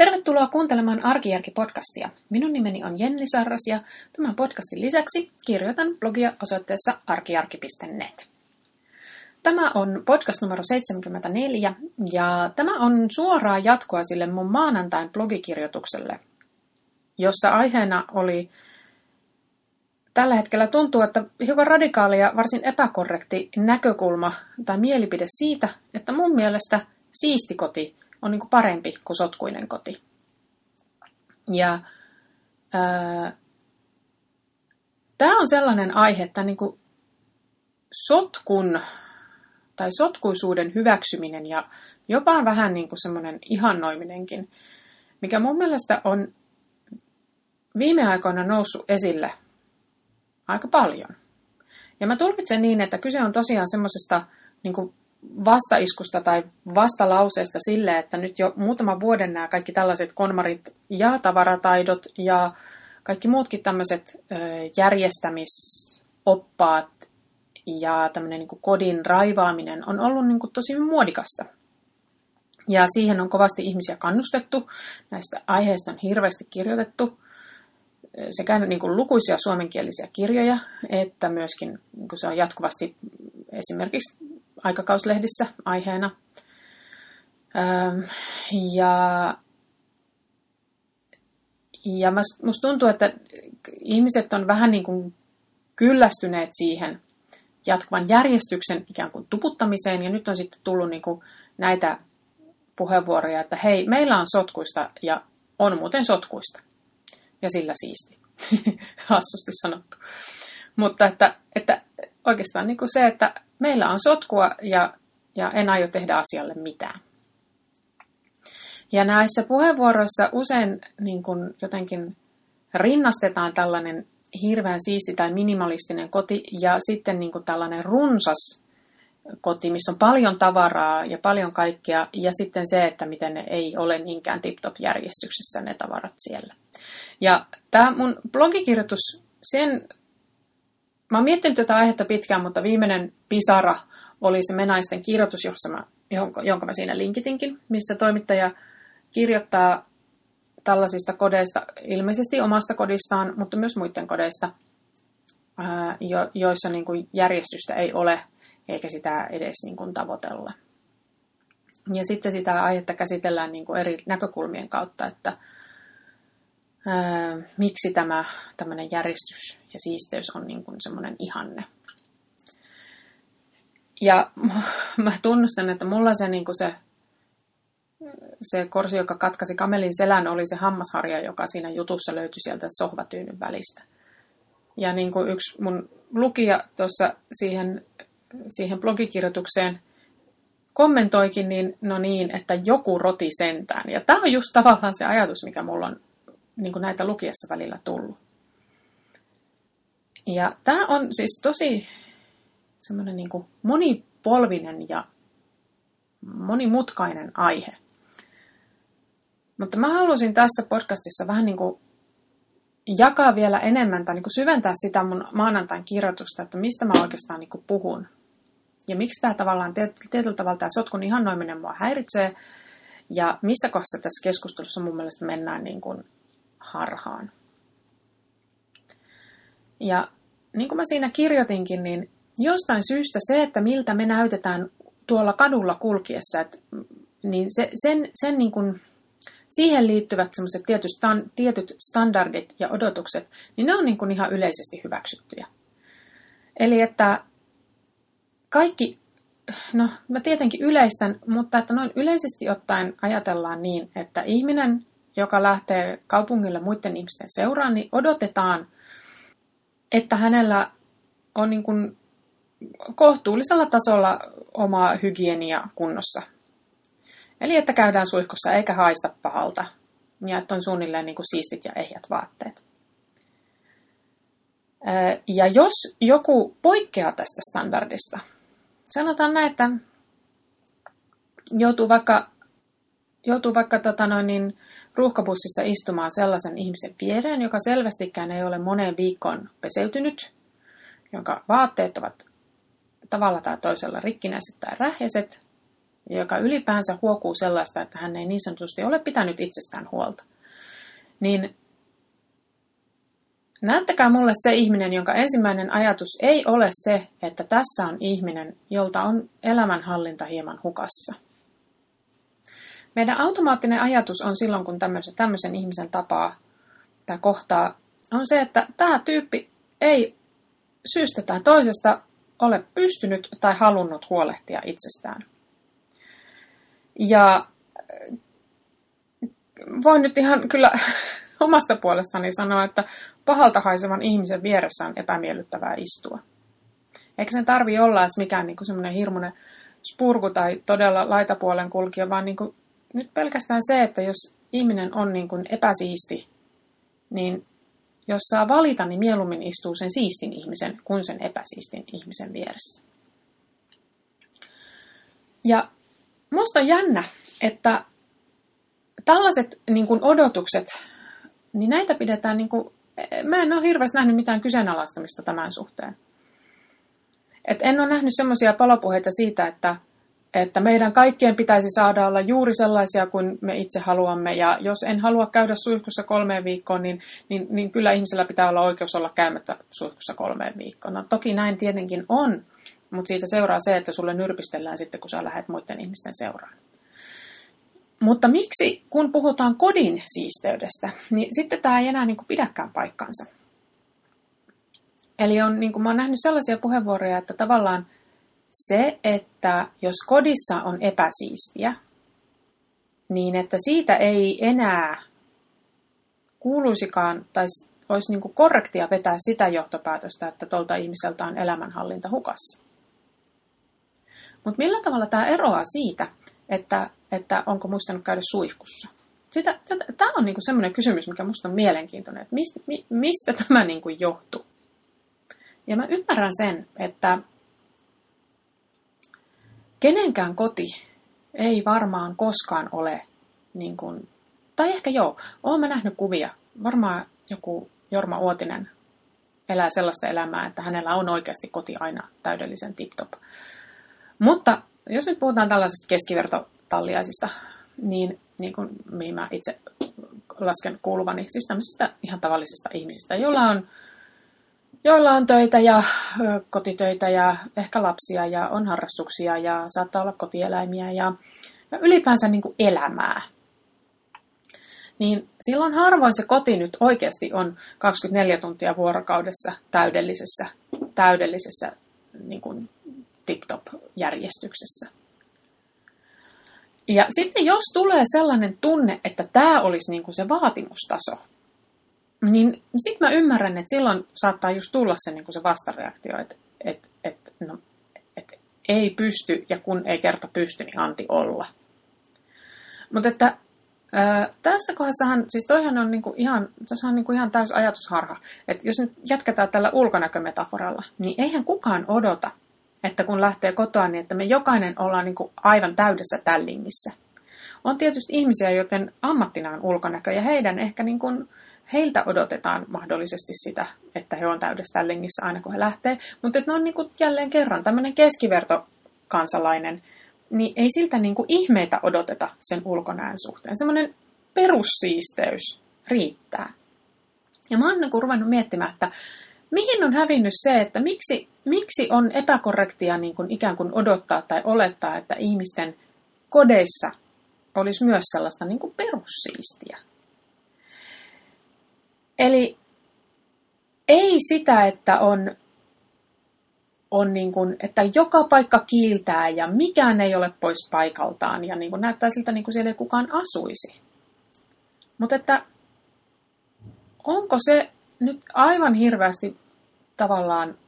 Tervetuloa kuuntelemaan Arkijärki-podcastia. Minun nimeni on Jenni Sarras ja tämän podcastin lisäksi kirjoitan blogia osoitteessa arkijarki.net. Tämä on podcast numero 74 ja tämä on suoraa jatkoa sille mun maanantain blogikirjoitukselle, jossa aiheena oli tällä hetkellä tuntuu, että hiukan radikaali ja varsin epäkorrekti näkökulma tai mielipide siitä, että mun mielestä siisti koti on niin kuin parempi kuin sotkuinen koti. Ja tämä on sellainen aihe, että niin kuin sotkun tai sotkuisuuden hyväksyminen ja jopa vähän niin kuin semmoinen ihannoiminenkin, mikä mun mielestä on viime aikoina noussut esille aika paljon. Ja mä tulkitsen niin, että kyse on tosiaan semmoisesta niin vastaiskusta tai vastalauseesta sille, että nyt jo muutaman vuoden nämä kaikki tällaiset konmarit ja tavarataidot ja kaikki muutkin tämmöiset järjestämisoppaat ja tämmöinen niin kodin raivaaminen on ollut niin kuin tosi muodikasta. Ja siihen on kovasti ihmisiä kannustettu. Näistä aiheista on hirveästi kirjoitettu sekä niin kuin lukuisia suomenkielisiä kirjoja, että myöskin niin kuin se on jatkuvasti esimerkiksi aikakauslehdissä aiheena. Ja, ja musta tuntuu, että ihmiset on vähän niin kuin kyllästyneet siihen jatkuvan järjestyksen ikään kuin tuputtamiseen, ja nyt on sitten tullut niin kuin näitä puheenvuoroja, että hei, meillä on sotkuista ja on muuten sotkuista. Ja sillä siisti. Hassusti sanottu. Mutta että, että oikeastaan niin kuin se, että meillä on sotkua ja, ja en aio tehdä asialle mitään. Ja näissä puheenvuoroissa usein niin kuin jotenkin rinnastetaan tällainen hirveän siisti tai minimalistinen koti ja sitten niin kuin tällainen runsas koti, missä on paljon tavaraa ja paljon kaikkea, ja sitten se, että miten ne ei ole niinkään tip-top-järjestyksessä ne tavarat siellä. Ja tämä mun blogikirjoitus, sen Mä oon miettinyt tätä aihetta pitkään, mutta viimeinen pisara oli se Menaisten kirjoitus, jossa mä, jonka, jonka mä siinä linkitinkin, missä toimittaja kirjoittaa tällaisista kodeista, ilmeisesti omasta kodistaan, mutta myös muiden kodeista, joissa niin kuin järjestystä ei ole, eikä sitä edes niin kuin tavoitella. Ja sitten sitä aihetta käsitellään niin kuin eri näkökulmien kautta, että ää, miksi tämä tämmöinen järjestys ja siisteys on niin kuin semmoinen ihanne. Ja mä tunnustan, että mulla se, niin kuin se, se korsi, joka katkasi kamelin selän, oli se hammasharja, joka siinä jutussa löytyi sieltä sohvatyynyn välistä. Ja niin kuin yksi mun lukija tuossa siihen, siihen blogikirjoitukseen kommentoikin, niin no niin, että joku roti sentään. Ja tämä on just tavallaan se ajatus, mikä mulla on niin kuin näitä lukiessa välillä tullut. Ja tämä on siis tosi semmoinen niin kuin monipolvinen ja monimutkainen aihe. Mutta mä halusin tässä podcastissa vähän niin kuin jakaa vielä enemmän tai niin kuin syventää sitä mun maanantain kirjoitusta, että mistä mä oikeastaan niin kuin puhun. Ja miksi tämä tavallaan tietyllä tavalla tämä sotkun ihannoiminen mua häiritsee. Ja missä kohdassa tässä keskustelussa mun mielestä mennään niin kuin harhaan. Ja niin kuin mä siinä kirjoitinkin, niin jostain syystä se, että miltä me näytetään tuolla kadulla kulkiessa, että, niin se, sen, sen niin kuin, siihen liittyvät semmoiset tietyt, stan, tietyt standardit ja odotukset, niin ne on niin kuin ihan yleisesti hyväksyttyjä. Eli että kaikki, no mä tietenkin yleistän, mutta että noin yleisesti ottaen ajatellaan niin, että ihminen joka lähtee kaupungille muiden ihmisten seuraan, niin odotetaan, että hänellä on niin kuin kohtuullisella tasolla oma hygienia kunnossa. Eli että käydään suihkussa eikä haista pahalta ja että on suunnilleen niin kuin siistit ja ehjät vaatteet. Ja jos joku poikkeaa tästä standardista, sanotaan näin, että joutuu vaikka, joutuu vaikka tota noin, niin, ruuhkabussissa istumaan sellaisen ihmisen viereen, joka selvästikään ei ole moneen viikkoon peseytynyt, jonka vaatteet ovat tavalla tai toisella rikkinäiset tai rähjäiset, joka ylipäänsä huokuu sellaista, että hän ei niin sanotusti ole pitänyt itsestään huolta, niin näyttäkää mulle se ihminen, jonka ensimmäinen ajatus ei ole se, että tässä on ihminen, jolta on elämänhallinta hieman hukassa. Meidän automaattinen ajatus on silloin, kun tämmöisen, tämmöisen ihmisen tapaa tai kohtaa, on se, että tämä tyyppi ei syystä tai toisesta ole pystynyt tai halunnut huolehtia itsestään. Ja äh, voin nyt ihan kyllä omasta puolestani sanoa, että pahalta haisevan ihmisen vieressä on epämiellyttävää istua. Eikä sen tarvi olla edes mikään niin semmoinen hirmuinen spurku tai todella laitapuolen kulkija, vaan niin kuin, nyt pelkästään se, että jos ihminen on niin kuin epäsiisti, niin jos saa valita, niin mieluummin istuu sen siistin ihmisen kuin sen epäsiistin ihmisen vieressä. Ja musta on jännä, että tällaiset niin kuin odotukset, niin näitä pidetään, niin kuin, mä en ole hirveästi nähnyt mitään kyseenalaistamista tämän suhteen. Et en ole nähnyt semmoisia palopuheita siitä, että että meidän kaikkien pitäisi saada olla juuri sellaisia kuin me itse haluamme. Ja jos en halua käydä suihkussa kolmeen viikkoon, niin, niin, niin kyllä ihmisellä pitää olla oikeus olla käymättä suihkussa kolmeen viikkoon. No, toki näin tietenkin on, mutta siitä seuraa se, että sulle nyrpistellään sitten, kun sä lähdet muiden ihmisten seuraan. Mutta miksi, kun puhutaan kodin siisteydestä, niin sitten tämä ei enää niin kuin pidäkään paikkansa. Eli on, niin kuin mä oon nähnyt sellaisia puheenvuoroja, että tavallaan – se, että jos kodissa on epäsiistiä, niin että siitä ei enää kuuluisikaan tai olisi niin kuin korrektia vetää sitä johtopäätöstä, että tuolta ihmiseltä on elämänhallinta hukassa. Mutta millä tavalla tämä eroaa siitä, että, että onko muistanut käydä suihkussa? Tämä on niinku semmoinen kysymys, mikä minusta on mielenkiintoinen, että mistä, mi, mistä tämä niinku johtuu. Ja mä ymmärrän sen, että kenenkään koti ei varmaan koskaan ole, niin kuin, tai ehkä joo, olen nähnyt kuvia. Varmaan joku Jorma Uotinen elää sellaista elämää, että hänellä on oikeasti koti aina täydellisen tip-top. Mutta jos nyt puhutaan tällaisista keskivertotalliaisista, niin, niin kuin mihin mä itse lasken kuuluvani, siis tämmöisistä ihan tavallisista ihmisistä, joilla on joilla on töitä ja kotitöitä ja ehkä lapsia ja on harrastuksia ja saattaa olla kotieläimiä ja, ja ylipäänsä niin kuin elämää. Niin silloin harvoin se koti nyt oikeasti on 24 tuntia vuorokaudessa täydellisessä, täydellisessä niin kuin tip-top-järjestyksessä. Ja sitten jos tulee sellainen tunne, että tämä olisi niin kuin se vaatimustaso, niin sitten mä ymmärrän, että silloin saattaa just tulla se, niin se vastareaktio, että että että no, että ei pysty ja kun ei kerta pysty, niin anti olla. Mutta että ää, tässä kohdassahan, siis toihan on niinku ihan, on niinku ihan täys ajatusharha. Että jos nyt jatketaan tällä ulkonäkömetaforalla, niin eihän kukaan odota, että kun lähtee kotoa, niin että me jokainen ollaan niinku aivan täydessä tällingissä. On tietysti ihmisiä, joten ammattina on ulkonäkö, ja heidän ehkä niin kuin, heiltä odotetaan mahdollisesti sitä, että he on täydessä tällingissä aina kun he lähtee. Mutta että ne on niin kuin jälleen kerran tämmöinen keskivertokansalainen, niin ei siltä niin kuin ihmeitä odoteta sen ulkonäön suhteen. Semmoinen perussiisteys riittää. Ja mä oon niin kuin ruvennut miettimään, että mihin on hävinnyt se, että miksi, miksi on epäkorrektia niin kuin ikään kuin odottaa tai olettaa, että ihmisten kodeissa olisi myös sellaista niin kuin perussiistiä. Eli ei sitä, että on, on niin kuin, että joka paikka kiiltää ja mikään ei ole pois paikaltaan ja niin kuin näyttää siltä, niin kuin siellä ei kukaan asuisi. Mutta että onko se nyt aivan hirveästi tavallaan,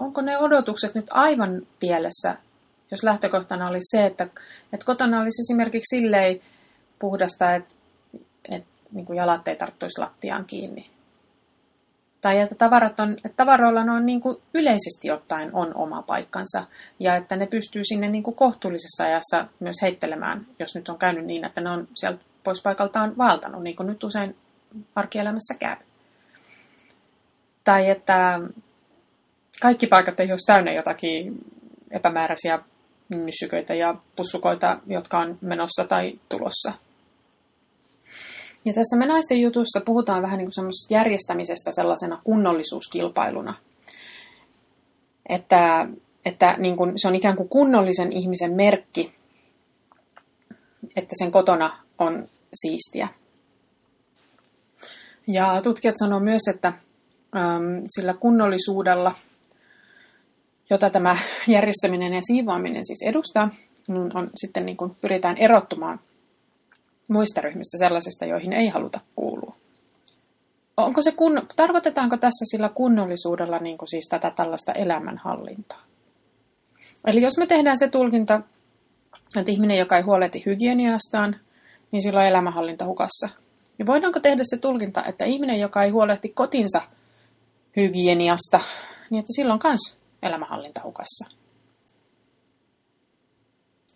onko ne odotukset nyt aivan pielessä, jos lähtökohtana olisi se, että, että kotona olisi esimerkiksi silleen puhdasta, että, että niin kuin jalat ei tarttuisi lattiaan kiinni. Tai että, tavarat on, että tavaroilla on niin kuin yleisesti ottaen on oma paikkansa ja että ne pystyy sinne niin kuin kohtuullisessa ajassa myös heittelemään, jos nyt on käynyt niin, että ne on sieltä pois paikaltaan valtanut, niin kuin nyt usein arkielämässä käy. Tai että kaikki paikat ei olisi täynnä jotakin epämääräisiä myssyköitä ja pussukoita, jotka on menossa tai tulossa. Ja tässä me naisten jutussa puhutaan vähän niin kuin järjestämisestä sellaisena kunnollisuuskilpailuna. Että, että niin kuin, se on ikään kuin kunnollisen ihmisen merkki, että sen kotona on siistiä. Ja tutkijat sanoo myös, että äm, sillä kunnollisuudella, jota tämä järjestäminen ja siivoaminen siis edustaa, niin on sitten niin kuin pyritään erottumaan muista ryhmistä sellaisista, joihin ei haluta kuulua. Onko se kun, tarkoitetaanko tässä sillä kunnollisuudella niin kuin siis tätä tällaista elämänhallintaa? Eli jos me tehdään se tulkinta, että ihminen, joka ei huolehti hygieniastaan, niin sillä on elämänhallinta hukassa. Niin voidaanko tehdä se tulkinta, että ihminen, joka ei huolehti kotinsa hygieniasta, niin että silloin on myös elämänhallinta hukassa?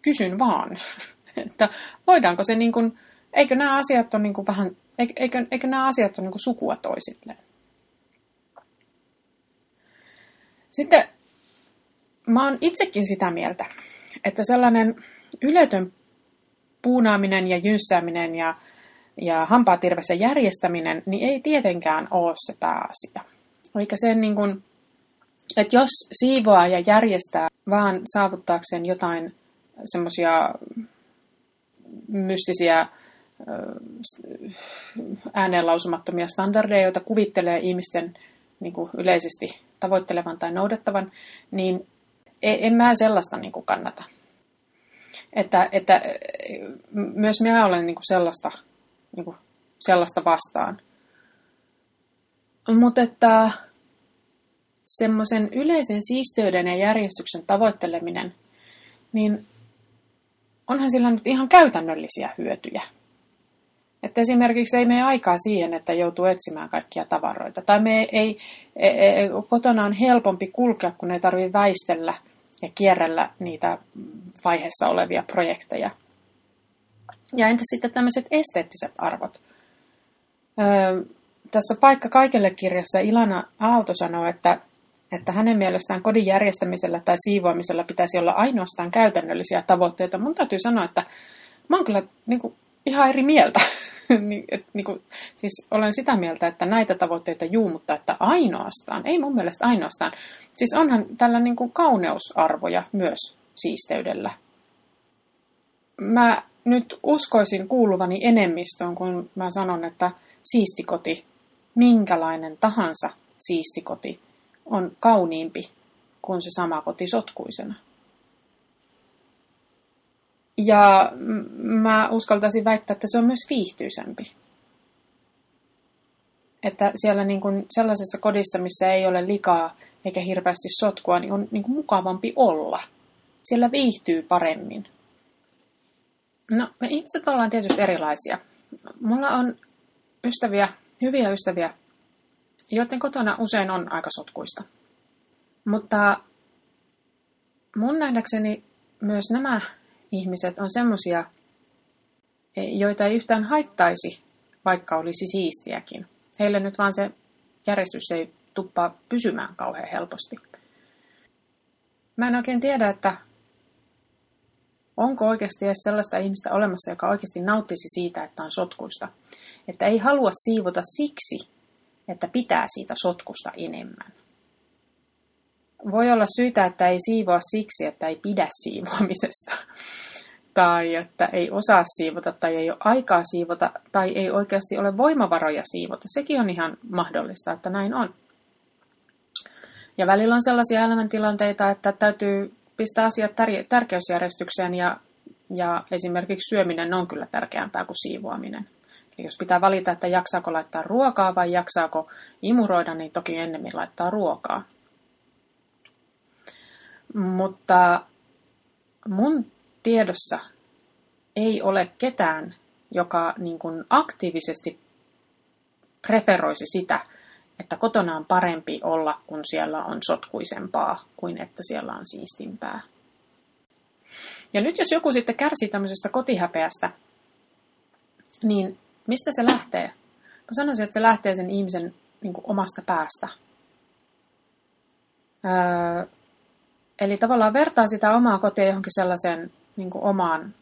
Kysyn vaan, että voidaanko se niin kuin, eikö nämä asiat ole niin kuin vähän, eikö, eikö nämä asiat ole niin kuin sukua toisilleen? Sitten mä oon itsekin sitä mieltä, että sellainen yletön puunaaminen ja jynssääminen ja, ja hampaatirvessä järjestäminen, niin ei tietenkään ole se pääasia. Eikä sen niin kuin, että jos siivoaa ja järjestää vaan saavuttaakseen jotain semmoisia mystisiä ääneenlausumattomia standardeja, joita kuvittelee ihmisten niin kuin yleisesti tavoittelevan tai noudattavan, niin e, en mä sellaista niin kuin kannata. Että, että myös minä olen niin kuin sellaista, niin kuin sellaista vastaan. Mutta että semmoisen yleisen siisteyden ja järjestyksen tavoitteleminen, niin onhan sillä nyt ihan käytännöllisiä hyötyjä. Että esimerkiksi ei mene aikaa siihen, että joutuu etsimään kaikkia tavaroita. Tai me ei, ei, ei, kotona on helpompi kulkea, kun ei tarvitse väistellä ja kierrellä niitä vaiheessa olevia projekteja. Ja entä sitten tämmöiset esteettiset arvot? Öö, tässä Paikka kaikelle kirjassa Ilana Aalto sanoo, että, että hänen mielestään kodin järjestämisellä tai siivoamisella pitäisi olla ainoastaan käytännöllisiä tavoitteita. Mun täytyy sanoa, että mä oon kyllä niin kuin, ihan eri mieltä. niin, kuin, siis olen sitä mieltä, että näitä tavoitteita juu, mutta että ainoastaan, ei mun mielestä ainoastaan. Siis onhan tällä niin kuin kauneusarvoja myös siisteydellä. Mä nyt uskoisin kuuluvani enemmistöön, kun mä sanon, että siistikoti, minkälainen tahansa siistikoti, on kauniimpi kuin se sama koti sotkuisena. Ja mä uskaltaisin väittää, että se on myös viihtyisempi. Että siellä niin kuin sellaisessa kodissa, missä ei ole likaa eikä hirveästi sotkua, niin on niin kuin mukavampi olla. Siellä viihtyy paremmin. No, me ihmiset ollaan tietysti erilaisia. Mulla on ystäviä, hyviä ystäviä, joiden kotona usein on aika sotkuista. Mutta mun nähdäkseni myös nämä ihmiset on semmosia, e, joita ei yhtään haittaisi, vaikka olisi siistiäkin. Heille nyt vaan se järjestys ei tuppaa pysymään kauhean helposti. Mä en oikein tiedä, että onko oikeasti edes sellaista ihmistä olemassa, joka oikeasti nauttisi siitä, että on sotkuista. Että ei halua siivota siksi, että pitää siitä sotkusta enemmän. Voi olla syitä, että ei siivoa siksi, että ei pidä siivoamisesta. Tai että ei osaa siivota tai ei ole aikaa siivota tai ei oikeasti ole voimavaroja siivota. Sekin on ihan mahdollista, että näin on. Ja välillä on sellaisia elämäntilanteita, että täytyy pistää asiat tär- tärkeysjärjestykseen ja, ja esimerkiksi syöminen on kyllä tärkeämpää kuin siivoaminen. Eli jos pitää valita, että jaksaako laittaa ruokaa vai jaksaako imuroida, niin toki ennemmin laittaa ruokaa. Mutta mun tiedossa ei ole ketään, joka niin kuin aktiivisesti preferoisi sitä, että kotona on parempi olla, kun siellä on sotkuisempaa, kuin että siellä on siistimpää. Ja nyt jos joku sitten kärsii tämmöisestä kotihäpeästä, niin mistä se lähtee? Mä sanoisin, että se lähtee sen ihmisen niin kuin omasta päästä. Öö, eli tavallaan vertaa sitä omaa kotia johonkin sellaiseen niin kuin omaan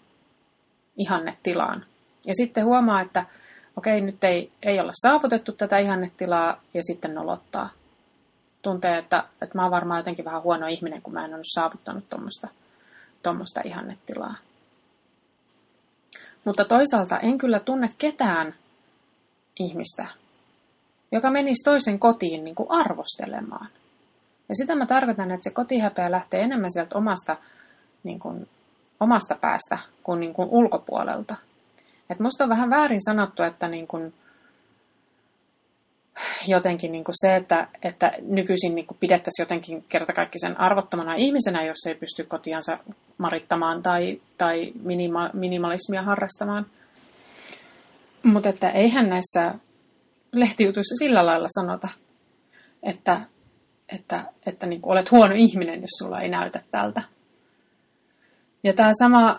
ihannetilaan. Ja sitten huomaa, että okei, nyt ei, ei olla saavutettu tätä ihannetilaa ja sitten nolottaa. Tuntee, että, että mä oon varmaan jotenkin vähän huono ihminen, kun mä en ole saavuttanut tuommoista ihannetilaa. Mutta toisaalta en kyllä tunne ketään ihmistä, joka menisi toisen kotiin niin kuin arvostelemaan. Ja sitä mä tarkoitan, että se kotihäpeä lähtee enemmän sieltä omasta, niin kuin, omasta päästä kuin, niin kuin ulkopuolelta. Et musta on vähän väärin sanottu, että niin kuin, jotenkin niin kuin se, että, että nykyisin niin kuin pidettäisiin jotenkin kertakaikkisen arvottomana ihmisenä, jos ei pysty kotiansa marittamaan tai, tai minima, minimalismia harrastamaan. Mutta että eihän näissä lehtijutuissa sillä lailla sanota, että, että, että niin kuin olet huono ihminen, jos sulla ei näytä tältä. Ja tämä sama äh,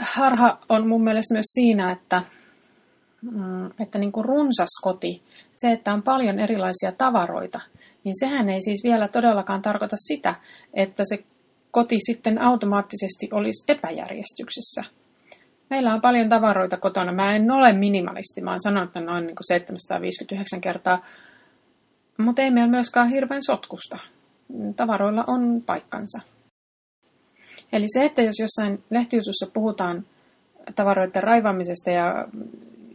harha on mun mielestä myös siinä, että, mm, että niin kuin runsas koti, se, että on paljon erilaisia tavaroita, niin sehän ei siis vielä todellakaan tarkoita sitä, että se koti sitten automaattisesti olisi epäjärjestyksessä. Meillä on paljon tavaroita kotona. Mä en ole minimalisti, mä oon sanonut että noin niin kuin 759 kertaa, mutta ei meillä myöskään hirveän sotkusta. Tavaroilla on paikkansa. Eli se, että jos jossain lehtijutussa puhutaan tavaroiden raivaamisesta ja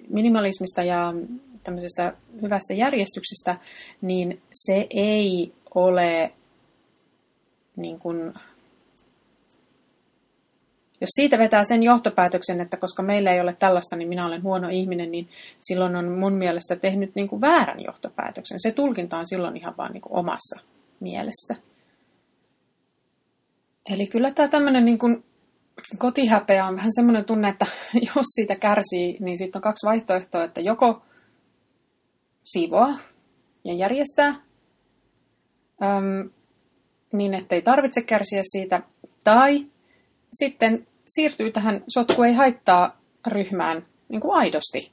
minimalismista ja tämmöisestä hyvästä järjestyksestä, niin se ei ole niin kuin, jos siitä vetää sen johtopäätöksen, että koska meillä ei ole tällaista, niin minä olen huono ihminen, niin silloin on mun mielestä tehnyt niin kuin väärän johtopäätöksen. Se tulkinta on silloin ihan vaan niin kuin omassa mielessä. Eli kyllä tämä tämmöinen niin kuin kotihäpeä on vähän semmoinen tunne, että jos siitä kärsii, niin sitten on kaksi vaihtoehtoa, että joko siivoa ja järjestää, äm, niin ettei tarvitse kärsiä siitä, tai sitten siirtyy tähän sotku ei haittaa ryhmään niin kuin aidosti.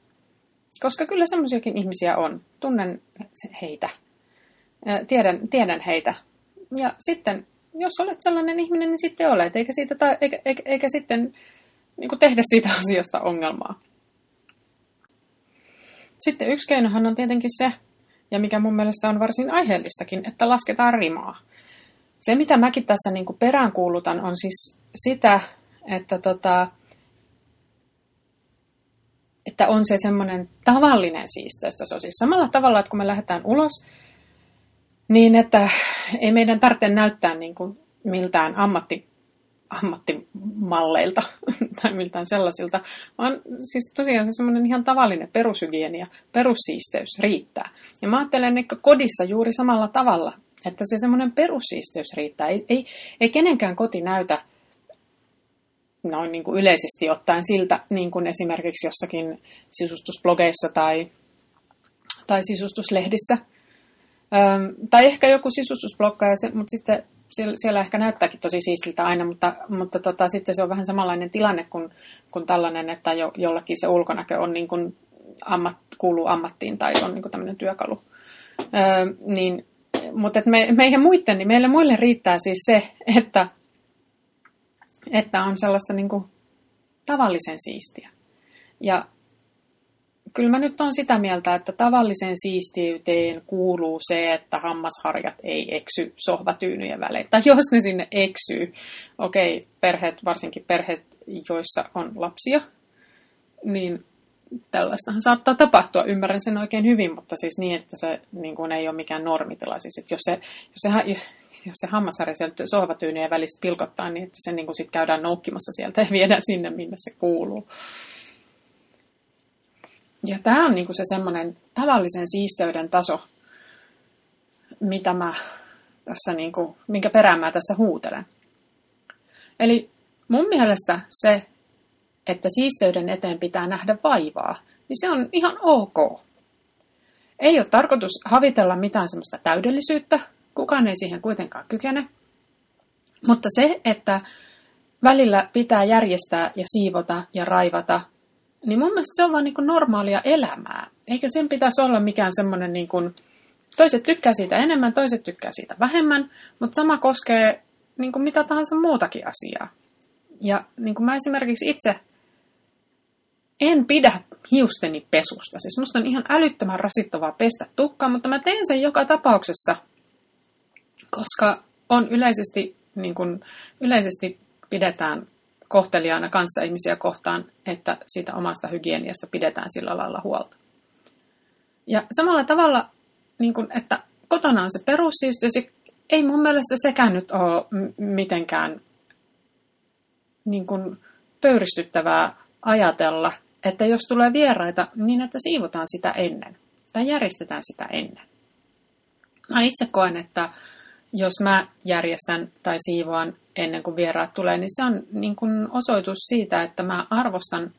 Koska kyllä semmoisiakin ihmisiä on. Tunnen heitä. Tiedän, tiedän heitä. Ja sitten, jos olet sellainen ihminen, niin sitten olet. Eikä, siitä, ta- eikä, eikä, eikä sitten niin kuin tehdä siitä asiasta ongelmaa. Sitten yksi keinohan on tietenkin se, ja mikä mun mielestä on varsin aiheellistakin, että lasketaan rimaa. Se, mitä mäkin tässä niin kuin peräänkuulutan, on siis sitä, että, tota, että on se semmoinen tavallinen siisteystaso. Siis samalla tavalla, että kun me lähdetään ulos, niin että ei meidän tarvitse näyttää niin kuin miltään ammatti, ammattimalleilta tai miltään sellaisilta, vaan siis tosiaan se semmoinen ihan tavallinen perushygienia, perussiisteys riittää. Ja mä ajattelen, että kodissa juuri samalla tavalla, että se semmoinen perussiisteys riittää. Ei, ei, ei kenenkään koti näytä noin niin kuin yleisesti ottaen siltä, niin kuin esimerkiksi jossakin sisustusblogeissa tai, tai sisustuslehdissä. Öm, tai ehkä joku sisustusblokka, mutta sitten siellä, ehkä näyttääkin tosi siistiltä aina, mutta, mutta tota, sitten se on vähän samanlainen tilanne kuin, kuin tällainen, että jo, jollakin se ulkonäkö on niin kuin ammat, kuuluu ammattiin tai on niin kuin tämmöinen työkalu. Öö, niin, mutta et me, meidän muiden, niin meille muille riittää siis se, että että on sellaista niin kuin tavallisen siistiä. Ja kyllä mä nyt on sitä mieltä, että tavalliseen siistiyteen kuuluu se, että hammasharjat ei eksy sohvatyynyjen välein. Tai jos ne sinne eksyy, okei, okay, perheet, varsinkin perheet, joissa on lapsia, niin tällaistahan saattaa tapahtua. Ymmärrän sen oikein hyvin, mutta siis niin, että se niin kuin ei ole mikään normitila. Siis, että jos, se, jos, se, jos, jos se hammasharja sieltä sohvatyynyjen välistä pilkottaa, niin että se niin kuin sit käydään noukkimassa sieltä ja viedään sinne, minne se kuuluu. Ja tämä on niin kuin se semmoinen tavallisen siisteyden taso, mitä mä tässä niin kuin, minkä perään mä tässä huutelen. Eli mun mielestä se, että siisteyden eteen pitää nähdä vaivaa, niin se on ihan ok. Ei ole tarkoitus havitella mitään semmoista täydellisyyttä, Kukaan ei siihen kuitenkaan kykene. Mutta se, että välillä pitää järjestää ja siivota ja raivata, niin mun mielestä se on vaan niin kuin normaalia elämää. Eikä sen pitäisi olla mikään semmoinen, niin kuin, toiset tykkää siitä enemmän, toiset tykkää siitä vähemmän, mutta sama koskee niin kuin mitä tahansa muutakin asiaa. Ja niin kuin mä esimerkiksi itse en pidä hiusteni pesusta. Siis musta on ihan älyttömän rasittavaa pestä tukkaa, mutta mä teen sen joka tapauksessa, koska on yleisesti, niin kuin, yleisesti pidetään kohteliaana kanssa ihmisiä kohtaan, että siitä omasta hygieniasta pidetään sillä lailla huolta. Ja samalla tavalla, niin kuin, että kotona on se perussiistys, ei mun mielestä sekään nyt ole mitenkään niin kuin pöyristyttävää ajatella, että jos tulee vieraita, niin että siivotaan sitä ennen. Tai järjestetään sitä ennen. Mä itse koen, että jos mä järjestän tai siivoan ennen kuin vieraat tulee, niin se on niin kuin osoitus siitä, että mä arvostan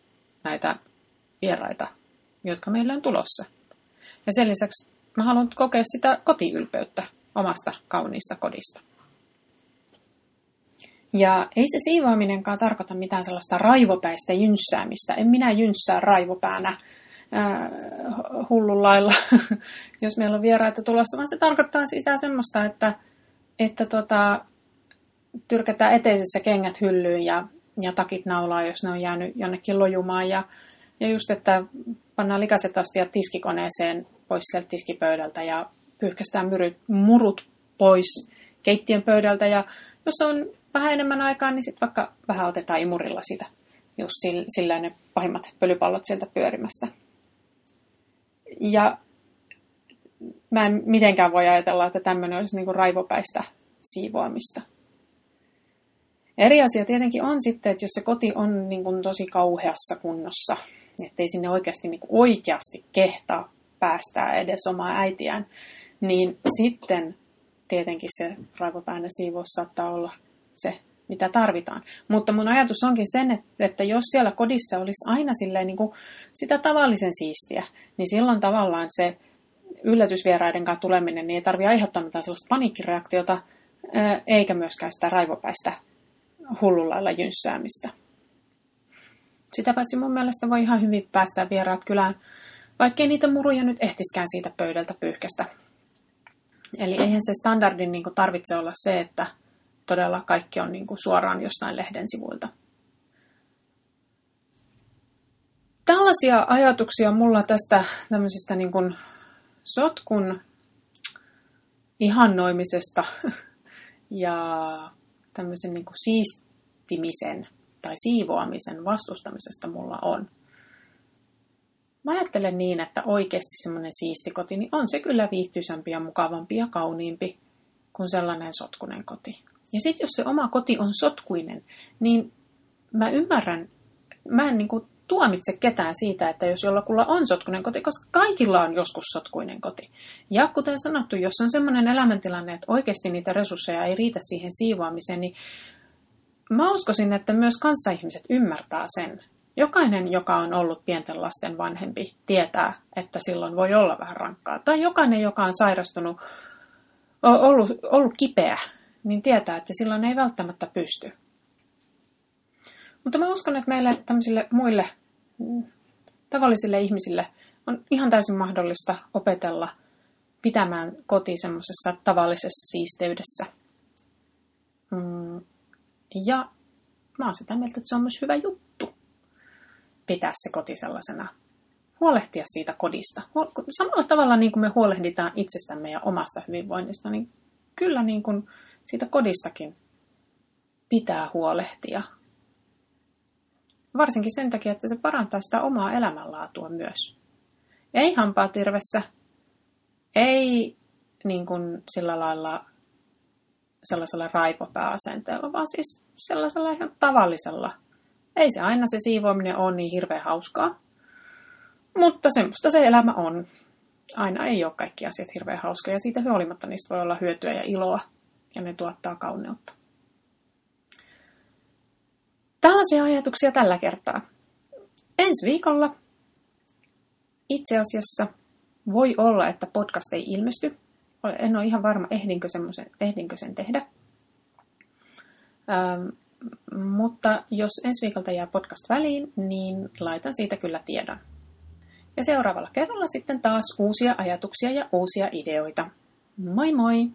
näitä vieraita, jotka meillä on tulossa. Ja sen lisäksi mä haluan kokea sitä kotiylpeyttä omasta kauniista kodista. Ja ei se siivoaminenkaan tarkoita mitään sellaista raivopäistä jynssäämistä. En minä jynssää raivopäänä äh, hullun lailla, jos meillä on vieraita tulossa, vaan se tarkoittaa sitä semmoista, että, että tota, tyrkätään eteisessä kengät hyllyyn ja, ja takit naulaa, jos ne on jäänyt jonnekin lojumaan. Ja, ja just, että pannaan likaset astiat tiskikoneeseen pois sieltä tiskipöydältä ja pyyhkästään myryt, murut pois keittiön pöydältä. Ja jos on vähän enemmän aikaa, niin sitten vaikka vähän otetaan imurilla sitä, just sillä ne pahimmat pölypallot sieltä pyörimästä. Ja mä en mitenkään voi ajatella, että tämmöinen olisi niin kuin raivopäistä siivoamista. Eri asia tietenkin on sitten, että jos se koti on niin kuin tosi kauheassa kunnossa, ettei sinne oikeasti niin kuin oikeasti kehtaa päästää edes omaa äitiään, niin sitten tietenkin se raivopäinen siivous saattaa olla se, mitä tarvitaan. Mutta mun ajatus onkin sen, että jos siellä kodissa olisi aina silleen niin kuin sitä tavallisen siistiä, niin silloin tavallaan se yllätysvieraiden kanssa tuleminen niin ei tarvitse aiheuttaa mitään sellaista paniikkireaktiota, eikä myöskään sitä raivopäistä hullulailla jynssäämistä. Sitä paitsi mun mielestä voi ihan hyvin päästä vieraat kylään, vaikkei niitä muruja nyt ehtiskään siitä pöydältä pyyhkästä. Eli eihän se standardin niin tarvitse olla se, että todella kaikki on niin suoraan jostain lehden sivuilta. Tällaisia ajatuksia mulla tästä tämmöisestä niin kuin sotkun ihannoimisesta ja tämmöisen niin kuin siistimisen tai siivoamisen vastustamisesta mulla on. Mä ajattelen niin, että oikeasti semmoinen siisti koti, niin on se kyllä viihtyisämpi ja mukavampi ja kauniimpi kuin sellainen sotkunen koti. Ja sitten jos se oma koti on sotkuinen, niin mä ymmärrän, mä en niin kuin tuomitse ketään siitä, että jos jollakulla on sotkuinen koti, koska kaikilla on joskus sotkuinen koti. Ja kuten sanottu, jos on sellainen elämäntilanne, että oikeasti niitä resursseja ei riitä siihen siivoamiseen, niin mä uskoisin, että myös kanssaihmiset ymmärtää sen. Jokainen, joka on ollut pienten lasten vanhempi, tietää, että silloin voi olla vähän rankkaa. Tai jokainen, joka on sairastunut, ollut, ollut kipeä, niin tietää, että silloin ei välttämättä pysty. Mutta mä uskon, että meille tämmöisille muille tavallisille ihmisille on ihan täysin mahdollista opetella pitämään koti semmoisessa tavallisessa siisteydessä. Mm, ja mä oon sitä mieltä, että se on myös hyvä juttu pitää se koti sellaisena. Huolehtia siitä kodista. Samalla tavalla niin kuin me huolehditaan itsestämme ja omasta hyvinvoinnista, niin kyllä niin kuin siitä kodistakin pitää huolehtia. Varsinkin sen takia, että se parantaa sitä omaa elämänlaatua myös. Ei hampaatirvessä, ei niin kuin sillä lailla sellaisella raipopääasenteella, vaan siis sellaisella ihan tavallisella. Ei se aina se siivoaminen ole niin hirveän hauskaa, mutta semmoista se elämä on. Aina ei ole kaikki asiat hirveän hauskoja ja siitä huolimatta niistä voi olla hyötyä ja iloa ja ne tuottaa kauneutta. Tällaisia ajatuksia tällä kertaa. Ensi viikolla itse asiassa voi olla, että podcast ei ilmesty. En ole ihan varma, ehdinkö, ehdinkö sen tehdä. Ähm, mutta jos ensi viikolta jää podcast väliin, niin laitan siitä kyllä tiedon. Ja seuraavalla kerralla sitten taas uusia ajatuksia ja uusia ideoita. Moi moi!